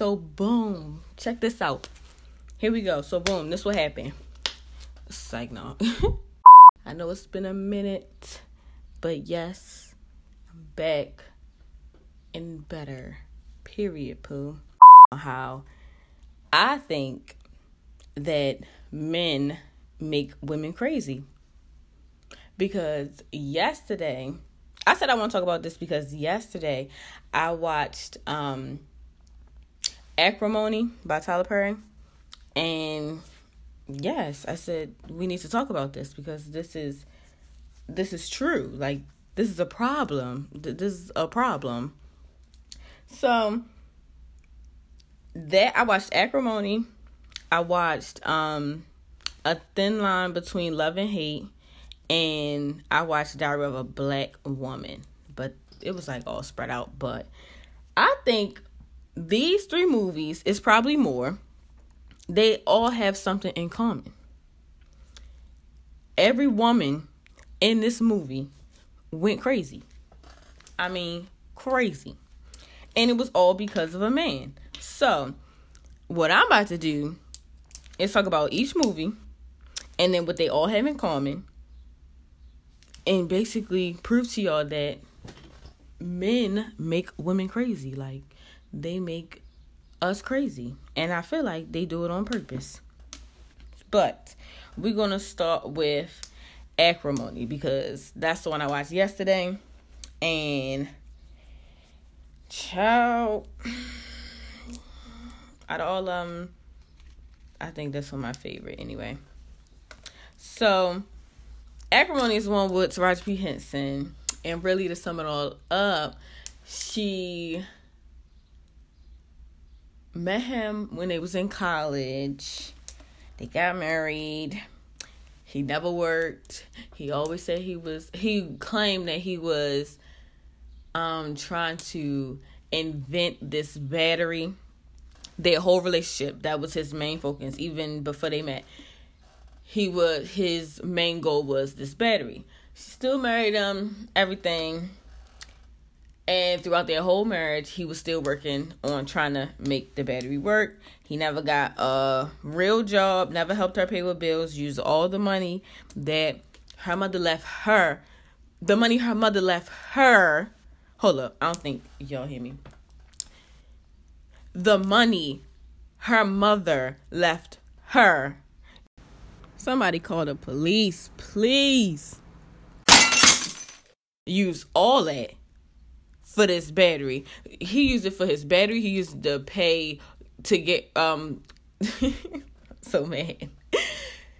So boom, check this out. Here we go. So boom, this will happen. Psych no. I know it's been a minute, but yes, I'm back and better. Period, poo. How I think that men make women crazy. Because yesterday, I said I want to talk about this because yesterday I watched um Acrimony by Tyler Perry. And yes, I said we need to talk about this because this is this is true. Like this is a problem. This is a problem. So that I watched Acrimony. I watched um A Thin Line Between Love and Hate and I watched Diary of a Black Woman. But it was like all spread out, but I think these three movies is probably more. They all have something in common. Every woman in this movie went crazy. I mean, crazy. And it was all because of a man. So, what I'm about to do is talk about each movie and then what they all have in common and basically prove to y'all that men make women crazy. Like, they make us crazy. And I feel like they do it on purpose. But we're going to start with Acrimony because that's the one I watched yesterday. And child out of all um I think that's one my favorite anyway. So Acrimony is one with Taraji P. Henson. And really to sum it all up, she met him when they was in college. They got married. He never worked. He always said he was he claimed that he was um trying to invent this battery. Their whole relationship, that was his main focus even before they met. He was his main goal was this battery. She still married him, everything. And throughout their whole marriage, he was still working on trying to make the battery work. He never got a real job, never helped her pay with bills, used all the money that her mother left her. The money her mother left her. Hold up, I don't think y'all hear me. The money her mother left her. Somebody call the police, please. Use all that for this battery. He used it for his battery. He used to pay to get um so mad.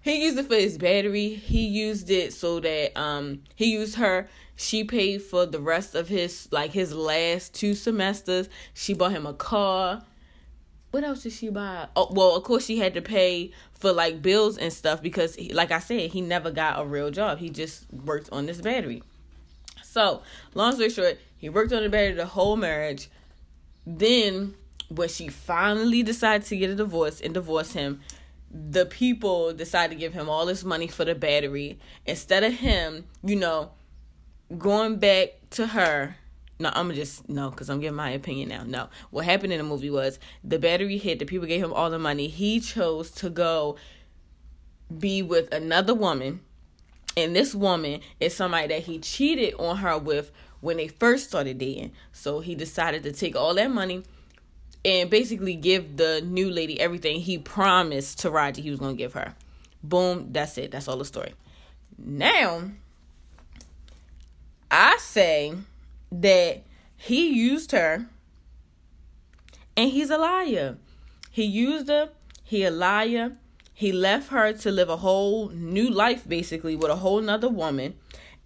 He used it for his battery. He used it so that um he used her. She paid for the rest of his like his last two semesters. She bought him a car. What else did she buy? Oh, well, of course she had to pay for like bills and stuff because like I said, he never got a real job. He just worked on this battery. So, long story short, he worked on the battery the whole marriage. Then, when she finally decided to get a divorce and divorce him, the people decided to give him all this money for the battery instead of him, you know, going back to her. No, I'm just no, cause I'm giving my opinion now. No, what happened in the movie was the battery hit. The people gave him all the money. He chose to go be with another woman and this woman is somebody that he cheated on her with when they first started dating. So he decided to take all that money and basically give the new lady everything he promised to Roger he was going to give her. Boom, that's it. That's all the story. Now, I say that he used her and he's a liar. He used her, he a liar, he left her to live a whole new life basically with a whole nother woman.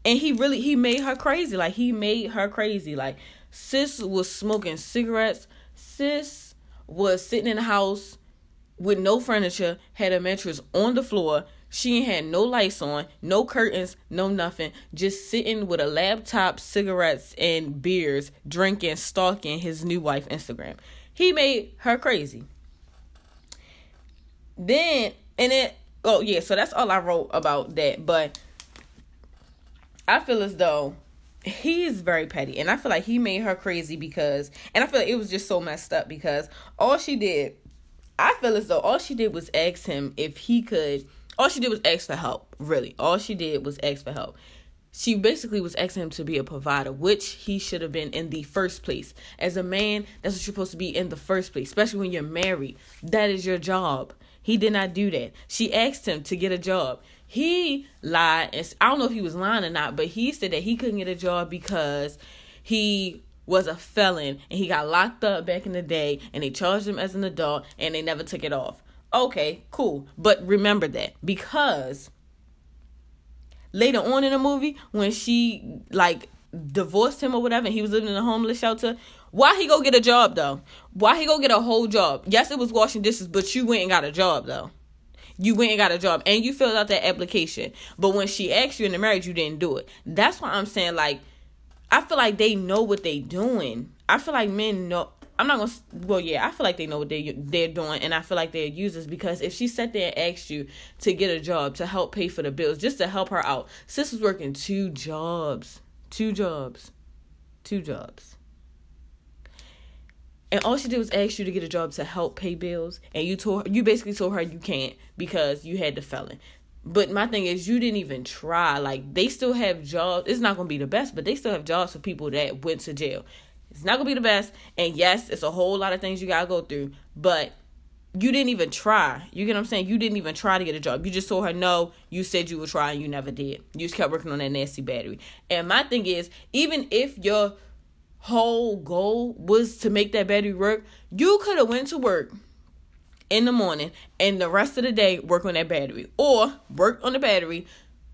And he really he made her crazy. Like he made her crazy. Like sis was smoking cigarettes. Sis was sitting in the house with no furniture, had a mattress on the floor. She had no lights on, no curtains, no nothing. Just sitting with a laptop, cigarettes, and beers, drinking, stalking his new wife Instagram. He made her crazy. Then and it oh yeah so that's all i wrote about that but i feel as though he's very petty and i feel like he made her crazy because and i feel like it was just so messed up because all she did i feel as though all she did was ask him if he could all she did was ask for help really all she did was ask for help she basically was asking him to be a provider, which he should have been in the first place. As a man, that's what you're supposed to be in the first place, especially when you're married. That is your job. He did not do that. She asked him to get a job. He lied, and I don't know if he was lying or not, but he said that he couldn't get a job because he was a felon and he got locked up back in the day and they charged him as an adult and they never took it off. Okay, cool. But remember that because later on in the movie when she like divorced him or whatever and he was living in a homeless shelter why he go get a job though? Why he go get a whole job? Yes it was washing dishes but you went and got a job though. You went and got a job and you filled out that application. But when she asked you in the marriage you didn't do it. That's why i'm saying like i feel like they know what they doing. I feel like men know I'm not gonna. Well, yeah, I feel like they know what they they're doing, and I feel like they're users because if she sat there and asked you to get a job to help pay for the bills, just to help her out, sis was working two jobs, two jobs, two jobs, and all she did was ask you to get a job to help pay bills, and you told her, you basically told her you can't because you had the felon. But my thing is, you didn't even try. Like they still have jobs. It's not gonna be the best, but they still have jobs for people that went to jail. It's not gonna be the best. And yes, it's a whole lot of things you gotta go through. But you didn't even try. You get what I'm saying? You didn't even try to get a job. You just told her no. You said you would try and you never did. You just kept working on that nasty battery. And my thing is, even if your whole goal was to make that battery work, you could have went to work in the morning and the rest of the day work on that battery. Or work on the battery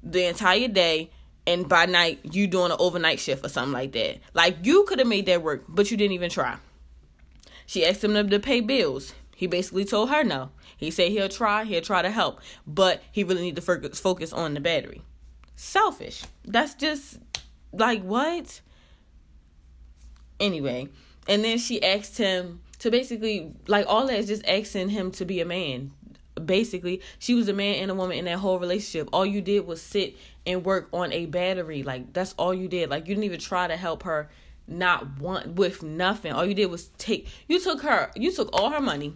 the entire day and by night you doing an overnight shift or something like that. Like you could have made that work, but you didn't even try. She asked him to pay bills. He basically told her no. He said he'll try, he'll try to help, but he really need to focus on the battery. Selfish. That's just like what? Anyway, and then she asked him to basically like all that is just asking him to be a man. Basically she was a man and a woman in that whole relationship. All you did was sit and work on a battery. Like that's all you did. Like you didn't even try to help her not want with nothing. All you did was take you took her you took all her money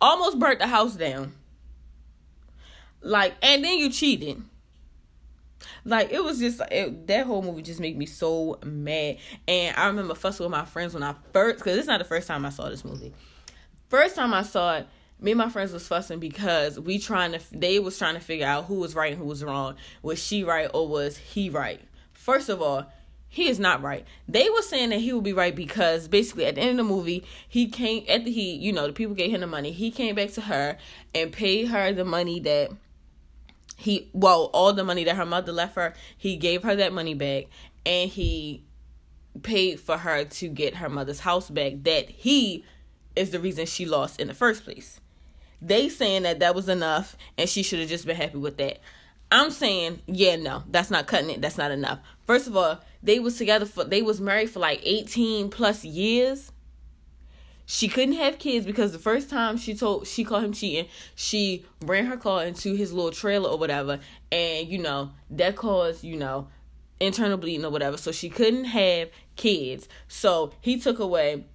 almost burnt the house down. Like and then you cheated like it was just it, that whole movie just made me so mad and i remember fussing with my friends when i first because it's not the first time i saw this movie first time i saw it me and my friends was fussing because we trying to they was trying to figure out who was right and who was wrong. Was she right or was he right? First of all, he is not right. They were saying that he would be right because basically at the end of the movie, he came at the he, you know, the people gave him the money. He came back to her and paid her the money that he well, all the money that her mother left her, he gave her that money back and he paid for her to get her mother's house back that he is the reason she lost in the first place. They saying that that was enough and she should have just been happy with that. I'm saying, yeah, no, that's not cutting it. That's not enough. First of all, they was together for they was married for like 18 plus years. She couldn't have kids because the first time she told she called him cheating, she ran her car into his little trailer or whatever, and you know that caused you know internal bleeding or whatever. So she couldn't have kids. So he took away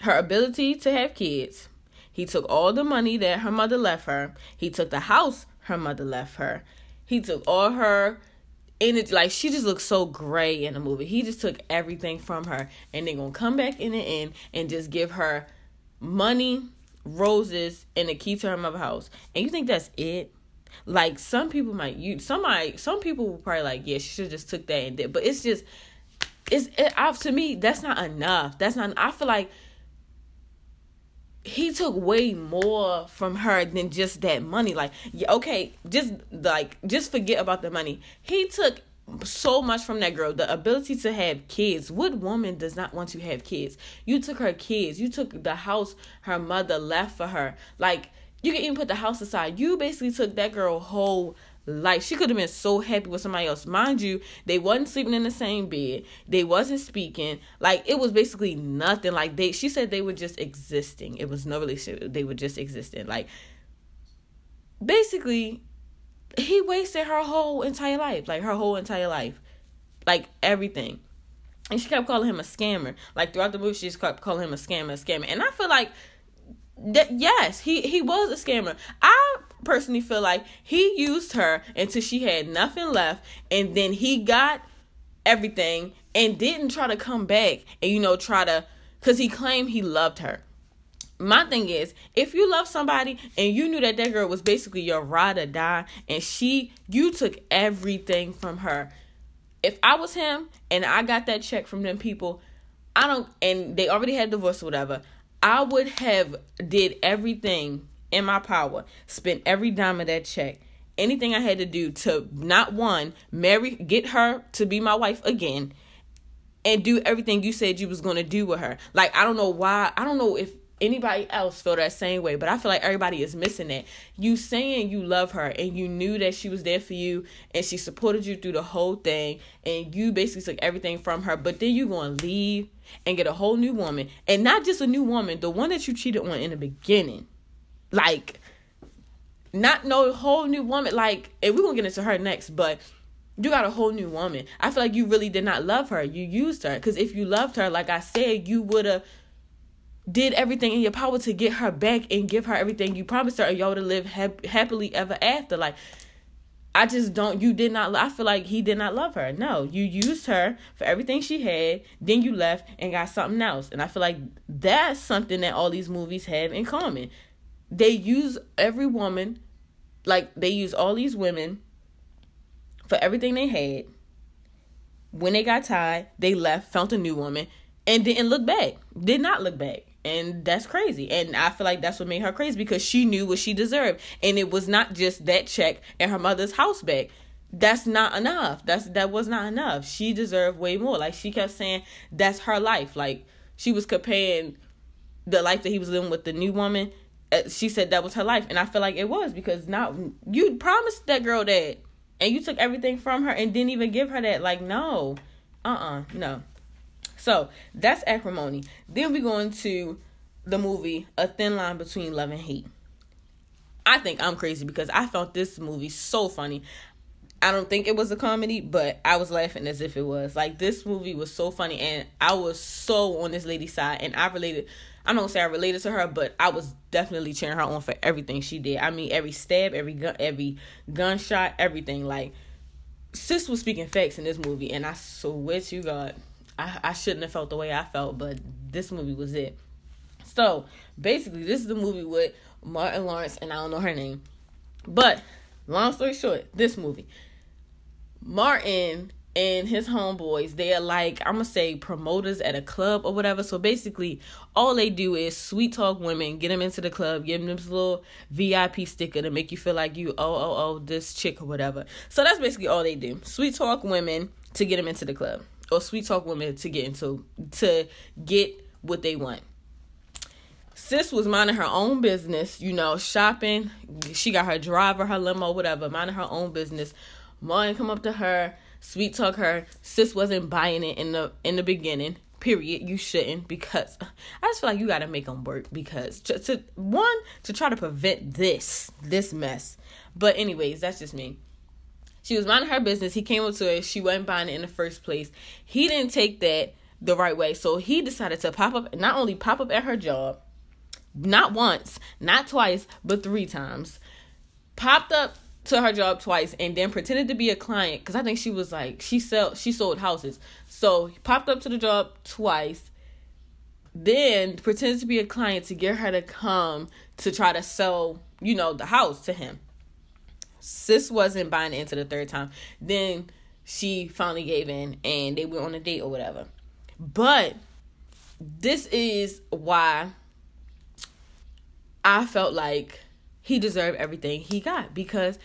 her ability to have kids he took all the money that her mother left her. He took the house her mother left her. He took all her energy. Like she just looks so gray in the movie. He just took everything from her, and they're gonna come back in the end and just give her money, roses, and a key to her mother house. And you think that's it? Like some people might you somebody some people will probably like yeah she should just took that and did but it's just it's it, to me that's not enough that's not I feel like he took way more from her than just that money. Like, okay, just like just forget about the money. He took so much from that girl. The ability to have kids. What woman does not want to have kids? You took her kids. You took the house her mother left for her. Like you can even put the house aside. You basically took that girl whole like she could have been so happy with somebody else. Mind you, they wasn't sleeping in the same bed. They wasn't speaking. Like it was basically nothing. Like they she said they were just existing. It was no relationship. They were just existing. Like basically he wasted her whole entire life, like her whole entire life, like everything. And she kept calling him a scammer. Like throughout the movie, she just kept calling him a scammer, a scammer. And I feel like that yes, he he was a scammer. I personally feel like he used her until she had nothing left, and then he got everything and didn't try to come back and you know try to because he claimed he loved her. My thing is if you love somebody and you knew that that girl was basically your ride or die and she you took everything from her. If i was him and i got that check from them people i don't and they already had divorce or whatever i would have did everything in my power spent every dime of that check anything i had to do to not one marry get her to be my wife again and do everything you said you was to do with her like i don't know why i don't know if anybody else feel that same way, but I feel like everybody is missing it. You saying you love her and you knew that she was there for you and she supported you through the whole thing and you basically took everything from her, but then you going to leave and get a whole new woman and not just a new woman, the one that you cheated on in the beginning. Like not no whole new woman like and we're to get into her next, but you got a whole new woman. I feel like you really did not love her. You used her. Because if you loved her, like I said, you would have did everything in your power to get her back and give her everything you promised her, and y'all to live ha- happily ever after. Like, I just don't. You did not. I feel like he did not love her. No, you used her for everything she had. Then you left and got something else. And I feel like that's something that all these movies have in common. They use every woman, like they use all these women for everything they had. When they got tired, they left, found a new woman, and didn't look back. Did not look back. And that's crazy. And i feel like that's what made her crazy because she knew what she deserved. And it was not just that check and her mother's house back. That's not enough. That's that was not enough. She deserved way more. Like she kept saying that's her life. Like she was comparing the life that he was living with the new woman Uh, she said that was her life and i feel like it was because now you promised that girl that and you took everything from her and didn't even give her that like no uh-uh no so that's acrimony. Then we go into the movie A Thin Line Between Love and Hate. I think I'm crazy because I found this movie so funny. I don't think it was a comedy, but I was laughing as if it was. Like this movie was so funny and I was so on this lady's side and I related I'm not gonna say I related to her, but I was definitely cheering her on for everything she did. I mean every stab, every gun every gunshot, everything. Like sis was speaking facts in this movie and I swear to God I, I shouldn't have felt the way I felt, but this movie was it. So basically, this is the movie with Martin Lawrence, and I don't know her name. But long story short, this movie, Martin and his homeboys, they are like, I'm gonna say promoters at a club or whatever. So basically, all they do is sweet talk women, get them into the club, give them this little VIP sticker to make you feel like you, oh, oh, oh, this chick or whatever. So that's basically all they do. Sweet talk women to get them into the club or sweet talk women to get into to get what they want. Sis was minding her own business, you know, shopping. She got her driver, her limo, whatever, minding her own business. Martin come up to her, sweet talk her. Sis wasn't buying it in the in the beginning. Period. You shouldn't because I just feel like you got to make them work because to, to one to try to prevent this this mess. But anyways, that's just me. She was minding her business. He came up to her. She wasn't buying it in the first place. He didn't take that the right way. So he decided to pop up, not only pop up at her job, not once, not twice, but three times. Popped up to her job twice and then pretended to be a client because I think she was like she sell she sold houses. So he popped up to the job twice, then pretended to be a client to get her to come to try to sell, you know, the house to him. Sis wasn't buying into the third time. Then she finally gave in and they went on a date or whatever. But this is why I felt like he deserved everything he got because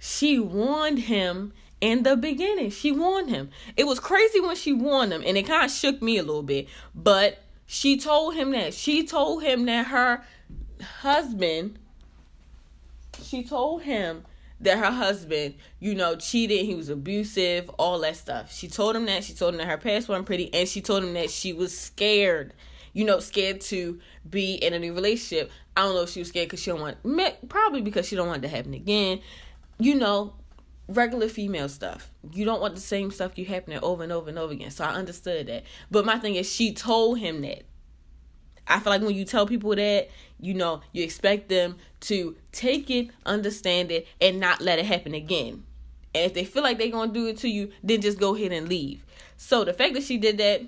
she warned him in the beginning. She warned him. It was crazy when she warned him and it kind of shook me a little bit, but she told him that she told him that her husband she told him that her husband, you know, cheated, he was abusive, all that stuff. She told him that. She told him that her past wasn't pretty, and she told him that she was scared, you know, scared to be in a new relationship. I don't know if she was scared because she don't want, probably because she don't want it to happen again. You know, regular female stuff. You don't want the same stuff you happening over and over and over again. So I understood that. But my thing is she told him that. I feel like when you tell people that, you know, you expect them to take it, understand it, and not let it happen again. And if they feel like they're gonna do it to you, then just go ahead and leave. So the fact that she did that,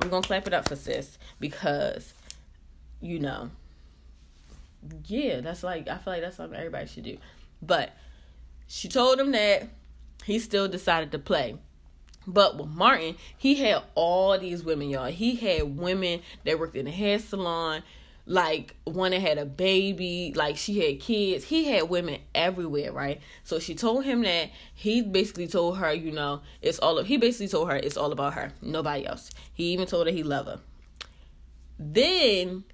we're gonna clap it up for sis because, you know, yeah, that's like I feel like that's something everybody should do. But she told him that he still decided to play. But with Martin, he had all these women, y'all. He had women that worked in the hair salon, like one that had a baby, like she had kids. He had women everywhere, right? So she told him that he basically told her, you know, it's all of he basically told her it's all about her, nobody else. He even told her he loved her. Then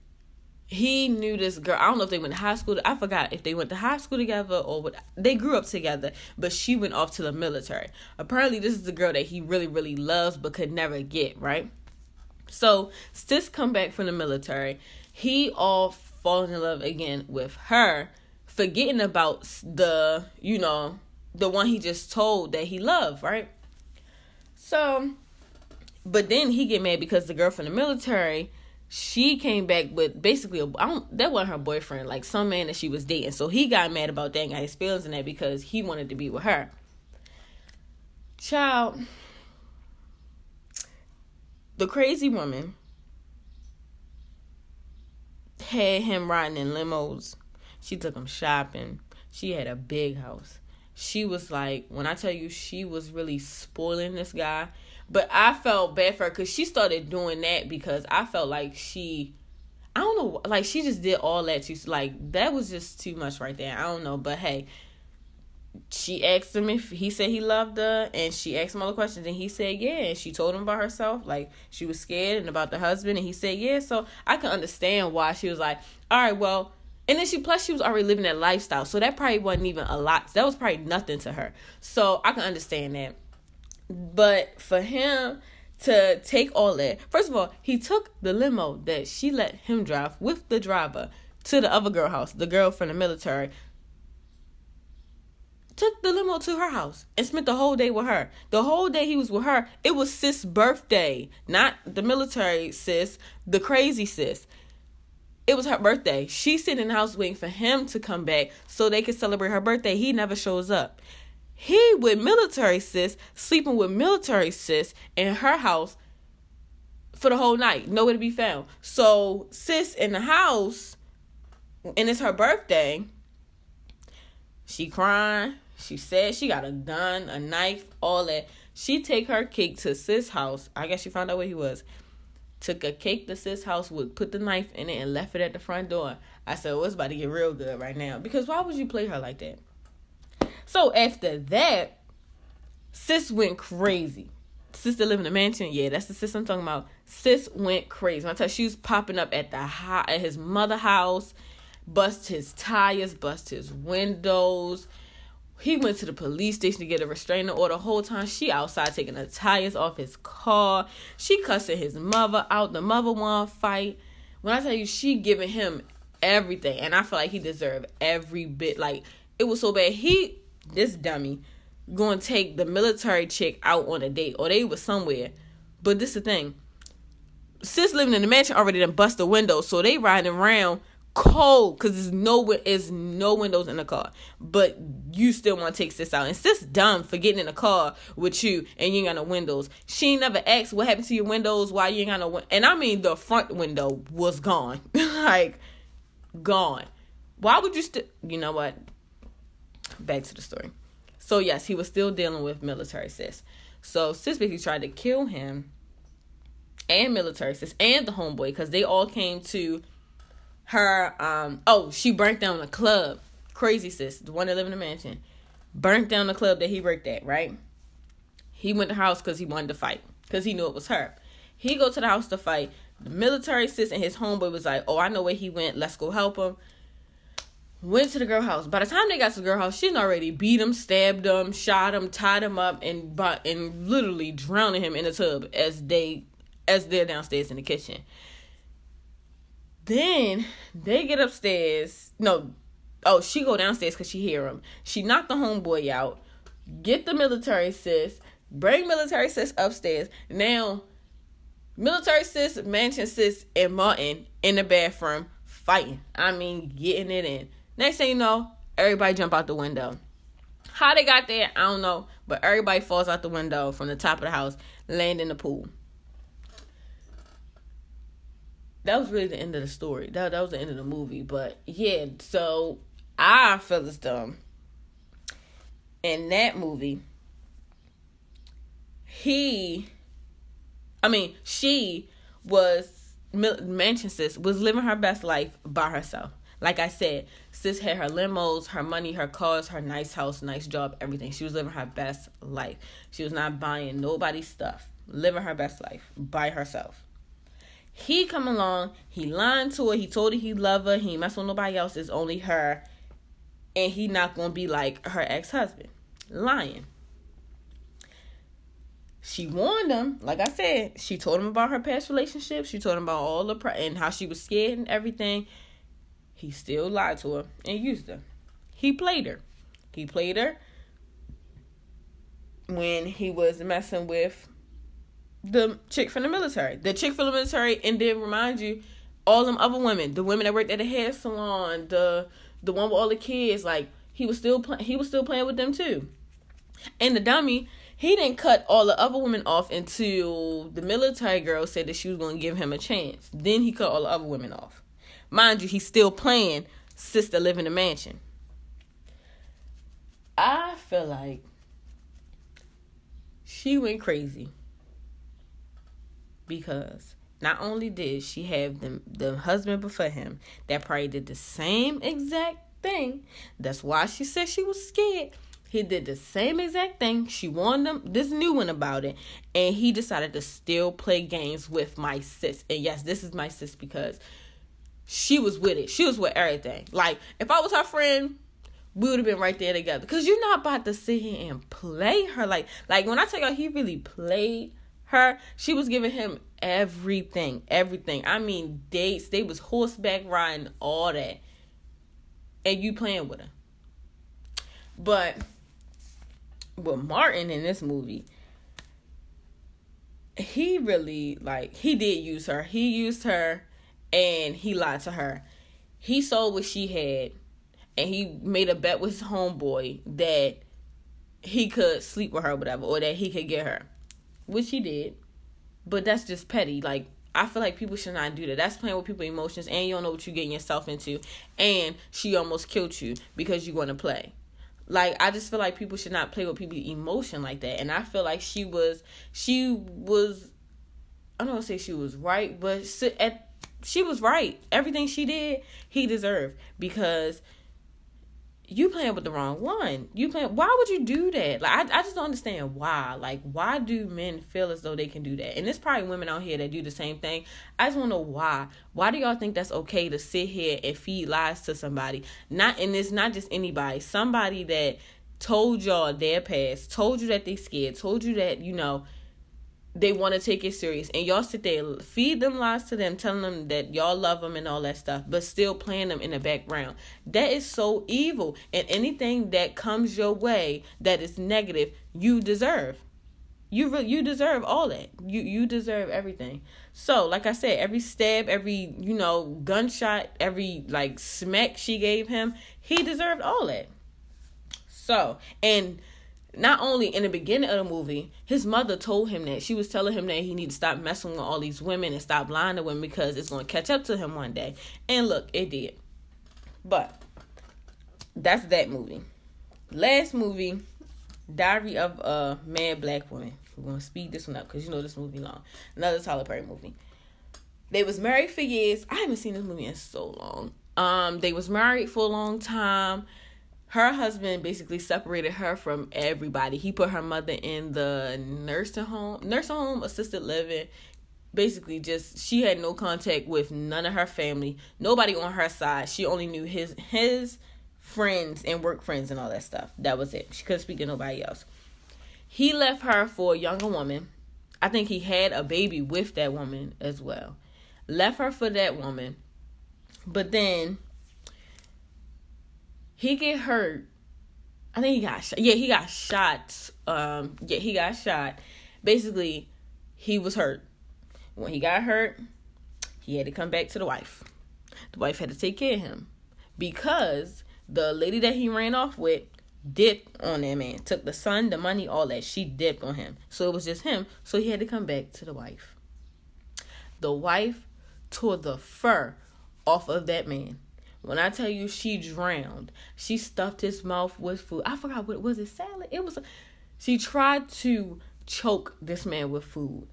he knew this girl. I don't know if they went to high school. I forgot if they went to high school together or what. They grew up together, but she went off to the military. Apparently, this is the girl that he really, really loves but could never get, right? So, Sis come back from the military. He all falls in love again with her, forgetting about the, you know, the one he just told that he loved, right? So, but then he get mad because the girl from the military she came back with basically a, I don't that wasn't her boyfriend, like some man that she was dating. So he got mad about that and got his feelings in that because he wanted to be with her. Child, the crazy woman had him riding in limos. She took him shopping. She had a big house. She was like, when I tell you, she was really spoiling this guy. But I felt bad for her because she started doing that because I felt like she, I don't know, like she just did all that too. Like that was just too much right there. I don't know, but hey, she asked him if he said he loved her, and she asked him all the questions, and he said yeah. And she told him about herself, like she was scared and about the husband, and he said yeah. So I can understand why she was like, all right, well. And then she plus she was already living that lifestyle, so that probably wasn't even a lot. That was probably nothing to her. So I can understand that. But for him to take all that, first of all, he took the limo that she let him drive with the driver to the other girl house, the girl from the military. Took the limo to her house and spent the whole day with her. The whole day he was with her, it was sis' birthday, not the military sis, the crazy sis it was her birthday. She's sitting in the house waiting for him to come back so they could celebrate her birthday. He never shows up. He with military sis, sleeping with military sis in her house for the whole night, nowhere to be found. So sis in the house, and it's her birthday. She crying. She said she got a gun, a knife, all that. She take her cake to sis house. I guess she found out where he was. Took a cake to sis house, would put the knife in it and left it at the front door. I said, well, it's about to get real good right now. Because why would you play her like that? So after that, sis went crazy. Sister live in a mansion. Yeah, that's the sis I'm talking about. Sis went crazy. Tell you, she was popping up at the high, at his mother house, bust his tires, bust his windows. He went to the police station to get a restraining order. The whole time she outside taking the tires off his car. She cussing his mother out. The mother want fight. When I tell you, she giving him everything, and I feel like he deserved every bit. Like it was so bad. He this dummy going to take the military chick out on a date or they was somewhere. But this the thing. Sis living in the mansion already done bust the window, so they riding around cold because there's no is no windows in the car. But you still want to take sis out, and sis dumb for getting in the car with you and you ain't got no windows. She never asked what happened to your windows, why you ain't got no. And I mean the front window was gone, like gone. Why would you still? You know what? back to the story. So yes, he was still dealing with military sis. So sis basically tried to kill him and military sis and the homeboy because they all came to her um oh she burnt down the club. Crazy sis. The one that lived in the mansion. Burnt down the club that he worked at right? He went to house because he wanted to fight because he knew it was her. He go to the house to fight. The military sis and his homeboy was like oh i know where he went. Let's go help him. Went to the girl house. By the time they got to the girl house, she'd already beat him, stabbed him, shot him, tied him up, and and literally drowning him in a tub as they as they're downstairs in the kitchen. Then they get upstairs. No, oh, she go downstairs because she hear him. She knocked the homeboy out. Get the military sis. Bring military sis upstairs. Now, military sis, mansion sis, and Martin in the bathroom fighting. I mean, getting it in. Next thing you know, everybody jump out the window. How they got there, I don't know. But everybody falls out the window from the top of the house, land in the pool. That was really the end of the story. That that was the end of the movie. But yeah, so I feel as dumb. In that movie, he, I mean, she was mansion sis was living her best life by herself. Like I said, sis had her limos, her money, her cars, her nice house, nice job, everything. She was living her best life. She was not buying nobody's stuff, living her best life by herself. He come along, he lied to her, he told her he love her, he mess with nobody else, it's only her, and he not gonna be like her ex husband, lying. She warned him, like I said, she told him about her past relationship, she told him about all the pre- and how she was scared and everything. He still lied to her and used her. He played her. He played her when he was messing with the chick from the military. The chick from the military, and then remind you, all them other women, the women that worked at the hair salon, the the one with all the kids, like he was still play, he was still playing with them too. And the dummy, he didn't cut all the other women off until the military girl said that she was going to give him a chance. Then he cut all the other women off. Mind you, he's still playing sister live in a mansion. I feel like she went crazy because not only did she have the the husband before him that probably did the same exact thing. That's why she said she was scared. He did the same exact thing. She warned him this new one about it, and he decided to still play games with my sis. And yes, this is my sis because she was with it. She was with everything. Like if I was her friend, we would have been right there together. Cause you're not about to sit here and play her like like when I tell y'all he really played her. She was giving him everything, everything. I mean dates. They was horseback riding, all that, and you playing with her. But with Martin in this movie, he really like he did use her. He used her and he lied to her. He sold what she had, and he made a bet with his homeboy that he could sleep with her, whatever, or that he could get her, which he did. But that's just petty. Like I feel like people should not do that. That's playing with people's emotions, and you don't know what you're getting yourself into. And she almost killed you because you want to play. Like I just feel like people should not play with people's emotion like that. And I feel like she was, she was, I don't want to say she was right, but at she was right. Everything she did, he deserved because you playing with the wrong one. You playing. Why would you do that? Like I, I just don't understand why. Like why do men feel as though they can do that? And there's probably women out here that do the same thing. I just want to know why. Why do y'all think that's okay to sit here and feed lies to somebody? Not and it's not just anybody. Somebody that told y'all their past, told you that they scared, told you that you know they want to take it serious. And y'all sit there feed them lies to them telling them that y'all love them and all that stuff but still playing them in the background. That is so evil. And anything that comes your way that is negative you deserve. You re- you deserve all that. You you deserve everything. So like i said every stab every you know gunshot every like smack she gave him he deserved all that. So and not only in the beginning of the movie, his mother told him that she was telling him that he need to stop messing with all these women and stop lying to women because it's going to catch up to him one day. And look, it did. But that's that movie. Last movie, Diary of a Mad Black Woman. We're gonna speed this one up because you know this movie long. Another Tyler Perry movie. They was married for years. I haven't seen this movie in so long. Um, they was married for a long time her husband basically separated her from everybody. He put her mother in the nursing home, nursing home, assisted living. Basically, just she had no contact with none of her family, nobody on her side. She only knew his his friends and work friends and all that stuff. That was it. She couldn't speak to nobody else. He left her for a younger woman. I think he had a baby with that woman as well. Left her for that woman. But then he get hurt. I think he got shot. Yeah, he got shot. Um, yeah, he got shot. Basically, he was hurt. When he got hurt, he had to come back to the wife. The wife had to take care of him because the lady that he ran off with dipped on that man. Took the son, the money, all that. She dipped on him. So it was just him. So he had to come back to the wife. The wife tore the fur off of that man. When I tell you she drowned, she stuffed his mouth with food. I forgot what it was it salad? It was she tried to choke this man with food.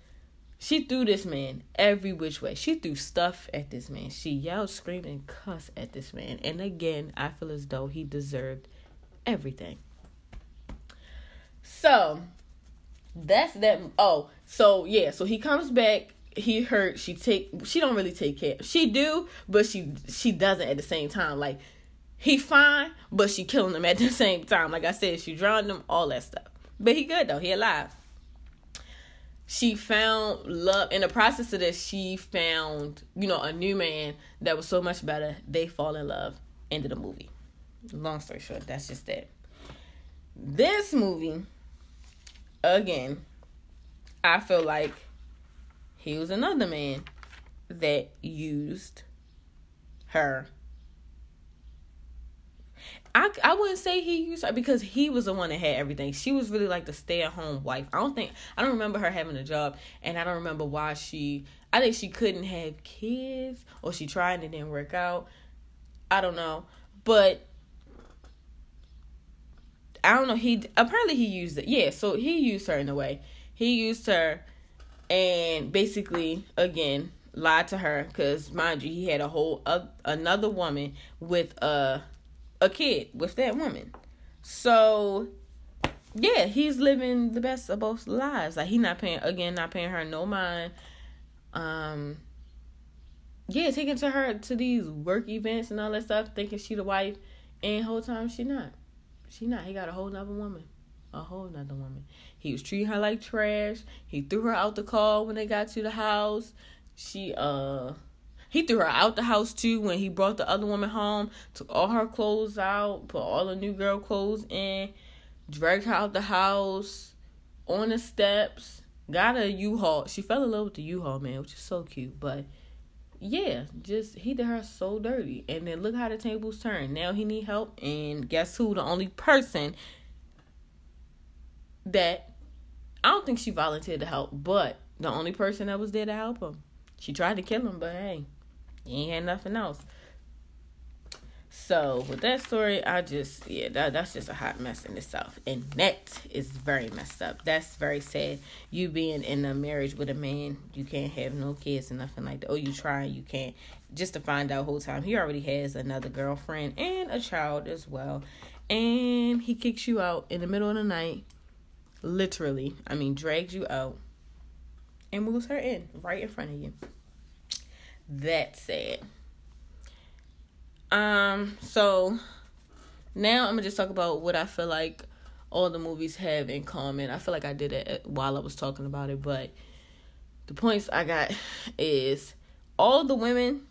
She threw this man every which way. She threw stuff at this man. She yelled, screamed, and cussed at this man. And again, I feel as though he deserved everything. So that's that. Oh, so yeah. So he comes back he hurt she take she don't really take care. She do but she she doesn't at the same time. Like he fine but she killing him at the same time. Like i said she drowned him all that stuff. But he good though. He alive. She found love. In the process of this she found you know a new man that was so much better. They fall in love. End of the movie. Long story short that's just that this movie again i feel like he was another man that used her. I, I wouldn't say he used her because he was the one that had everything. She was really like the stay at home wife. I don't think I don't remember her having a job, and I don't remember why she. I think she couldn't have kids, or she tried and it didn't work out. I don't know, but I don't know. He apparently he used it. Yeah, so he used her in a way. He used her and basically again lied to her because mind you he had a whole uh, another woman with a a kid with that woman. So yeah he's living the best of both lives. Like he not paying again not paying her no mind. Um yeah taking to her to these work events and all that stuff thinking she the wife and whole time she not. She not. He got a whole nother woman a whole nother woman he was treating her like trash. He threw her out the car when they got to the house. She uh he threw her out the house too when he brought the other woman home, took all her clothes out, put all the new girl clothes in, dragged her out the house on the steps, got a U-Haul. She fell in love with the U-Haul man, which is so cute, but yeah, just he did her so dirty. And then look how the tables turned. Now he need help and guess who? The only person that I don't think she volunteered to help, but the only person that was there to help him. She tried to kill him, but hey, he ain't had nothing else. So with that story, I just yeah, that that's just a hot mess in itself. And that is very messed up. That's very sad. You being in a marriage with a man, you can't have no kids and nothing like that. Oh, you try, you can't. Just to find out whole time he already has another girlfriend and a child as well. And he kicks you out in the middle of the night literally, I mean, drags you out and moves her in right in front of you. That said, Um, so now I'm gonna just talk about what I feel like all the movies have in common. I feel like I did it while I was talking about it, but the points I got is all the women,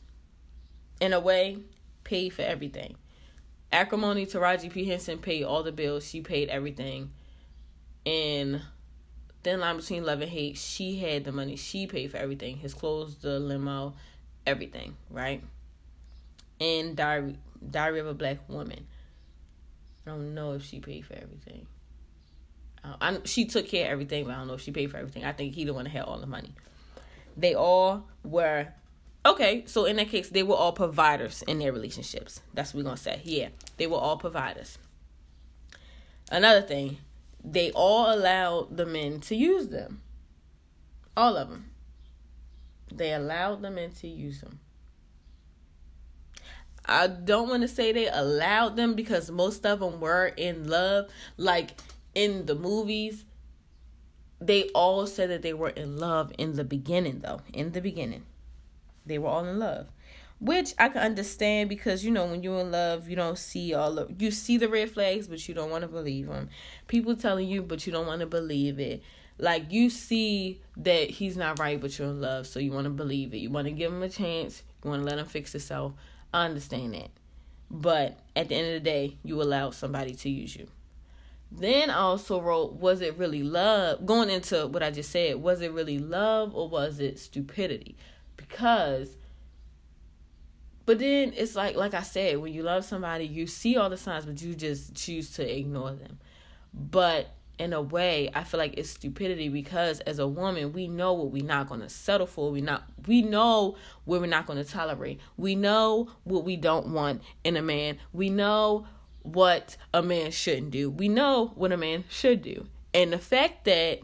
in a way, paid for everything. Acrimony Taraji P. Henson paid all the bills. She paid everything in Thin Line Between Love and Hate, she had the money. She paid for everything. His clothes, the limo, everything, right? In Diary, Diary of a Black Woman. I don't know if she paid for everything. Uh, I, she took care of everything, but I don't know if she paid for everything. I think he the one that had all the money. They all were okay. So in that case, they were all providers in their relationships. That's what we're gonna say. Yeah, they were all providers. Another thing, they all allowed the men to use them. All of them. They allowed the men to use them. I don't want to say they allowed them because most of them were in love. Like in the movies, they all said that they were in love in the beginning, though. In the beginning, they were all in love which I can understand because you know when you're in love, you don't see all of you see the red flags, but you don't want to believe them. People telling you, but you don't want to believe it. Like you see that he's not right, but you're in love, so you want to believe it. You want to give him a chance. You want to let him fix himself. I understand that. But at the end of the day, you allow somebody to use you. Then I also wrote, was it really love? Going into what I just said, was it really love or was it stupidity? Because, but then it's like, like I said, when you love somebody, you see all the signs, but you just choose to ignore them. But in a way, I feel like it's stupidity because as a woman, we know what we're not going to settle for. We not we know what we're not going to tolerate. We know what we don't want in a man. We know what a man shouldn't do. We know what a man should do. And the fact that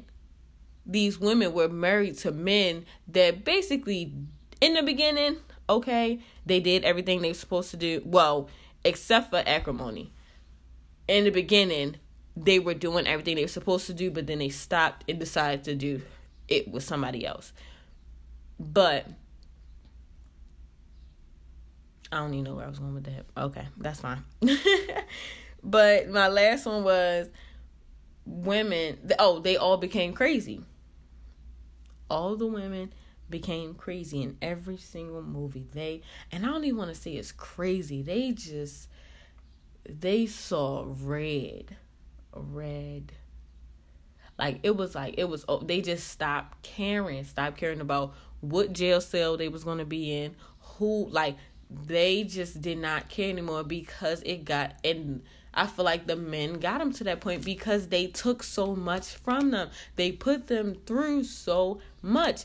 these women were married to men that basically, in the beginning, okay, they did everything they were supposed to do. Well, except for acrimony. In the beginning, they were doing everything they were supposed to do, but then they stopped and decided to do it with somebody else. But I don't even know where I was going with that. Okay, that's fine. but my last one was women. Oh, they all became crazy. All the women became crazy in every single movie. They and I don't even want to say it's crazy. They just they saw red, red. Like it was like it was. Oh, they just stopped caring. Stopped caring about what jail cell they was gonna be in. Who like they just did not care anymore because it got and I feel like the men got them to that point because they took so much from them. They put them through so much.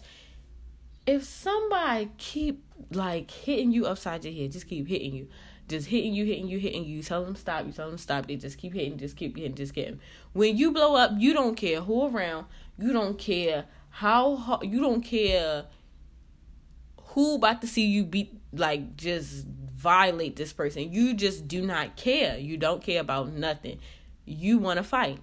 If somebody keep like hitting you upside your head, just keep hitting you. Just hitting you, hitting you, hitting you. Tell them stop. You tell them stop. They just keep hitting, just keep hitting, just getting. When you blow up, you don't care who around. You don't care how. You don't care who about to see you beat like just violate this person. You just do not care. You don't care about nothing. You want to fight.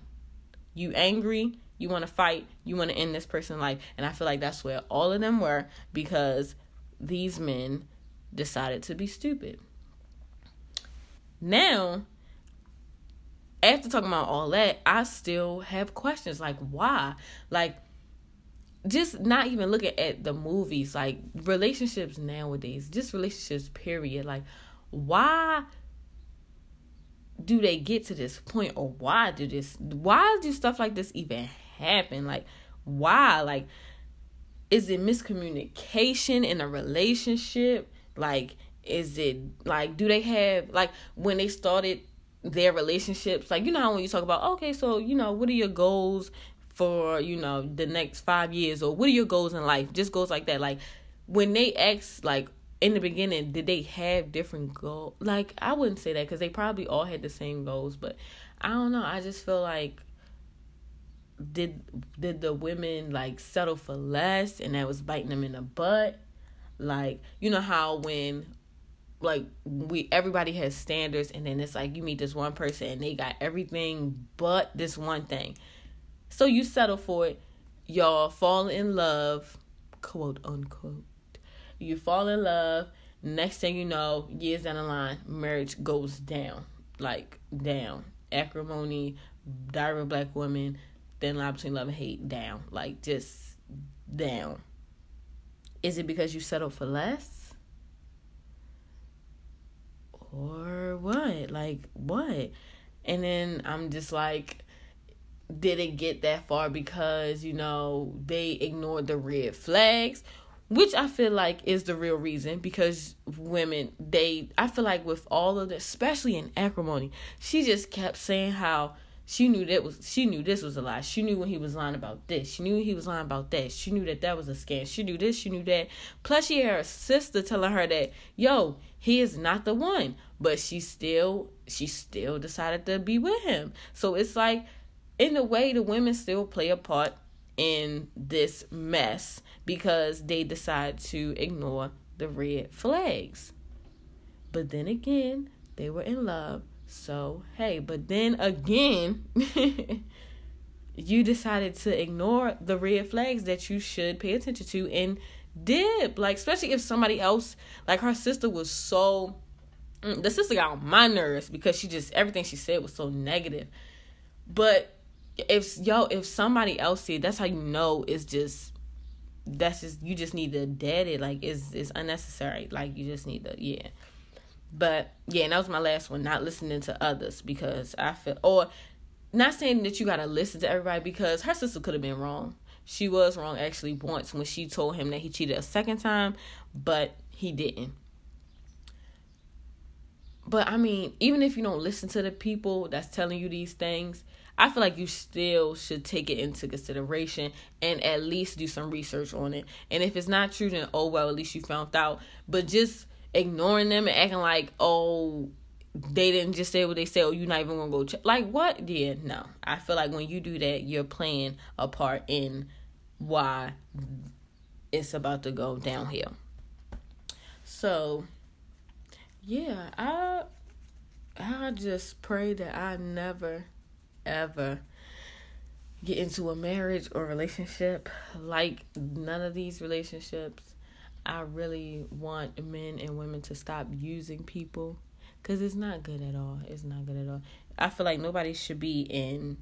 You angry, you want to fight, you want to end this person's life. And I feel like that's where all of them were because these men decided to be stupid. Now, after talking about all that, I still have questions like why? Like just not even looking at the movies, like relationships nowadays, just relationships, period. Like, why do they get to this point, or why do this? Why do stuff like this even happen? Like, why? Like, is it miscommunication in a relationship? Like, is it like, do they have like when they started their relationships? Like, you know how when you talk about, okay, so you know, what are your goals? for you know the next five years or what are your goals in life just goes like that like when they ask like in the beginning did they have different goals like i wouldn't say that because they probably all had the same goals but i don't know i just feel like did did the women like settle for less and that was biting them in the butt like you know how when like we everybody has standards and then it's like you meet this one person and they got everything but this one thing so you settle for it. Y'all fall in love, quote unquote. You fall in love. Next thing you know, years down the line, marriage goes down. Like down. Acrimony, of black women, thin line between love and hate, down. Like just down. Is it because you settled for less? Or what? Like what? And then I'm just like didn't get that far because you know they ignored the red flags which i feel like is the real reason because women they i feel like with all of this especially in acrimony she just kept saying how she knew that was she knew this was a lie. She knew when he was lying about this. She knew he was lying about that. She knew that that was a scam. She knew this she knew that. Plus she had her sister telling her that yo he is not the one. But she still she still decided to be with him. So it's like in a way, the women still play a part in this mess because they decide to ignore the red flags. But then again, they were in love. So, hey, but then again, you decided to ignore the red flags that you should pay attention to and dip. Like, especially if somebody else, like her sister was so. Mm, the sister got on my nerves because she just, everything she said was so negative. But if yo if somebody else it, that's how you know it's just that's just you just need to dead it like it's it's unnecessary like you just need to yeah But yeah, and that was my last one. Not listening to others because I feel, or not saying that you gotta listen to everybody because her sister could have been wrong. She was wrong actually once when she told him that he cheated a second time, but he didn't. But I mean, even if you don't listen to the people that's telling you these things, I feel like you still should take it into consideration and at least do some research on it. And if it's not true, then oh well, at least you found out. But just ignoring them and acting like, oh, they didn't just say what they said, oh, you're not even gonna go check. Like, what? Yeah, no. I feel like when you do that, you're playing a part in why it's about to go downhill. So, yeah, I I just pray that I never ever get into a marriage or relationship like none of these relationships I really want men and women to stop using people because it's not good at all. It's not good at all. I feel like nobody should be in,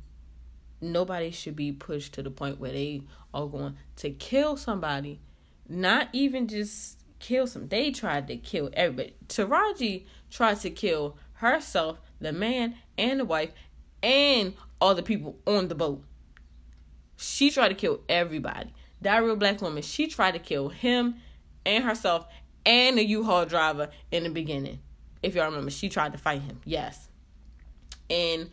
nobody should be pushed to the point where they are going to kill somebody. Not even just kill some. They tried to kill everybody. Taraji tried to kill herself, the man, and the wife, and all the people on the boat. She tried to kill everybody. That real black woman, she tried to kill him and herself and the U-Haul driver in the beginning. If y'all remember, she tried to fight him. Yes. And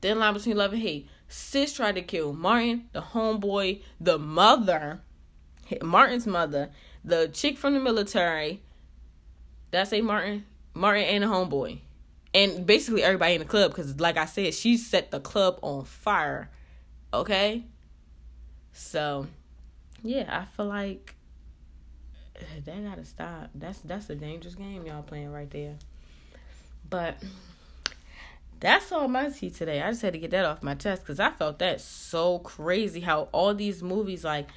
then line between love and hate. Sis tried to kill Martin, the homeboy, the mother, Martin's mother, the chick from the military. Did I say Martin? Martin and the homeboy. And basically everybody in the club, because like I said, she set the club on fire. Okay? So, yeah, I feel like that gotta stop. That's that's a dangerous game y'all playing right there. But that's all my tea today. I just had to get that off my chest because I felt that so crazy how all these movies like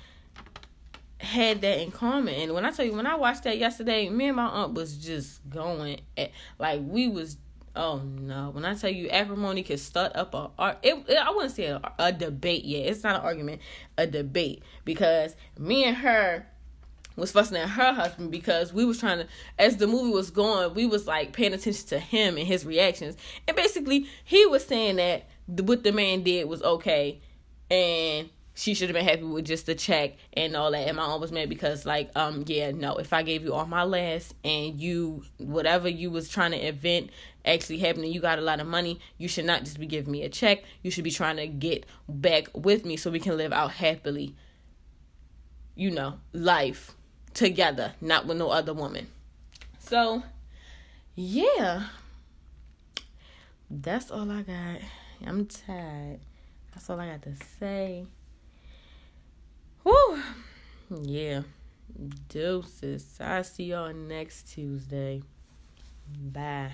had that in common. And when I tell you, when I watched that yesterday, me and my aunt was just going at like we was. Oh no! When I tell you acrimony can start up a, it, it I wouldn't say a, a debate yet. It's not an argument, a debate because me and her was fussing at her husband because we was trying to as the movie was going we was like paying attention to him and his reactions and basically he was saying that what the man did was okay and she should have been happy with just the check and all that. And my aunt was mad because like, um, yeah, no, if I gave you all my last and you whatever you was trying to invent actually happening, you got a lot of money, you should not just be giving me a check. You should be trying to get back with me so we can live out happily, you know, life together, not with no other woman. So, yeah. That's all I got. I'm tired. That's all I got to say. Whew. Yeah. Deuces. i see y'all next Tuesday. Bye.